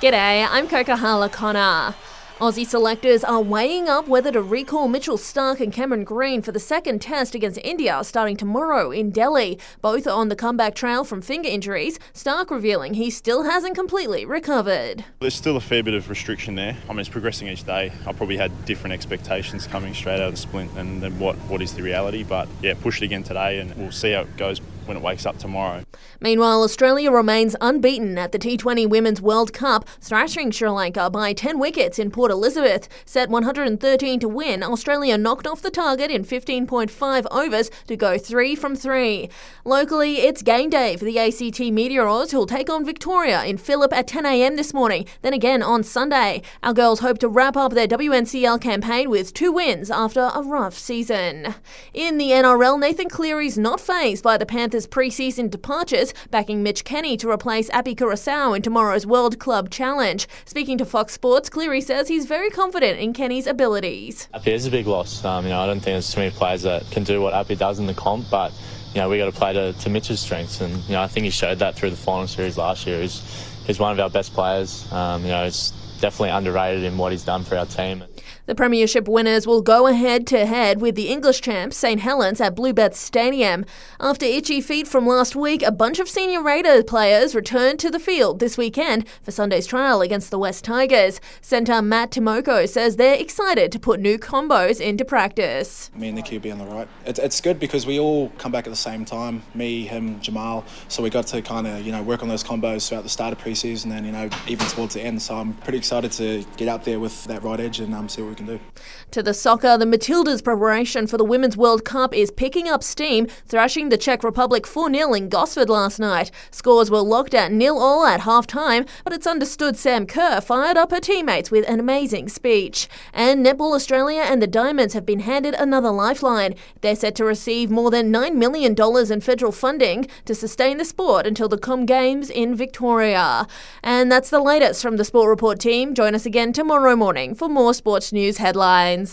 G'day, I'm Coca Connor. Aussie selectors are weighing up whether to recall Mitchell Starc and Cameron Green for the second test against India starting tomorrow in Delhi. Both are on the comeback trail from finger injuries, Stark revealing he still hasn't completely recovered. There's still a fair bit of restriction there. I mean, it's progressing each day. I probably had different expectations coming straight out of the splint and then what, what is the reality. But yeah, push it again today and we'll see how it goes when it wakes up tomorrow. Meanwhile, Australia remains unbeaten at the T20 Women's World Cup, thrashing Sri Lanka by 10 wickets in Port Elizabeth. Set 113 to win, Australia knocked off the target in 15.5 overs to go 3 from 3. Locally, it's game day for the ACT Meteors, who'll take on Victoria in Phillip at 10am this morning, then again on Sunday. Our girls hope to wrap up their WNCL campaign with two wins after a rough season. In the NRL, Nathan Cleary's not phased by the Panthers pre-season departures, backing Mitch Kenny to replace Api Koroisau in tomorrow's World Club Challenge. Speaking to Fox Sports, Cleary says he's very confident in Kenny's abilities. Api is a big loss. Um, you know, I don't think there's too many players that can do what Api does in the comp, but you know, we got to play to, to Mitch's strengths, and you know, I think he showed that through the final series last year. He's, he's one of our best players. Um, you know, it's definitely underrated in what he's done for our team. The Premiership winners will go ahead to head with the English champs St Helens at Bluebet Stadium. After itchy feet from last week, a bunch of senior Raider players returned to the field this weekend for Sunday's trial against the West Tigers. Centre Matt Timoko says they're excited to put new combos into practice. Me and the QB on the right. It's, it's good because we all come back at the same time. Me, him, Jamal. So we got to kind of you know work on those combos throughout the start of preseason and you know even towards the end. So I'm pretty excited to get out there with that right edge and um, see what we can do. To the soccer, the Matildas' preparation for the Women's World Cup is picking up steam, thrashing the Czech Republic 4 0 in Gosford last night. Scores were locked at nil all at half time, but it's understood Sam Kerr fired up her teammates with an amazing speech. And Netball Australia and the Diamonds have been handed another lifeline. They're set to receive more than $9 million in federal funding to sustain the sport until the Com Games in Victoria. And that's the latest from the Sport Report team. Join us again tomorrow morning for more sports news headlines.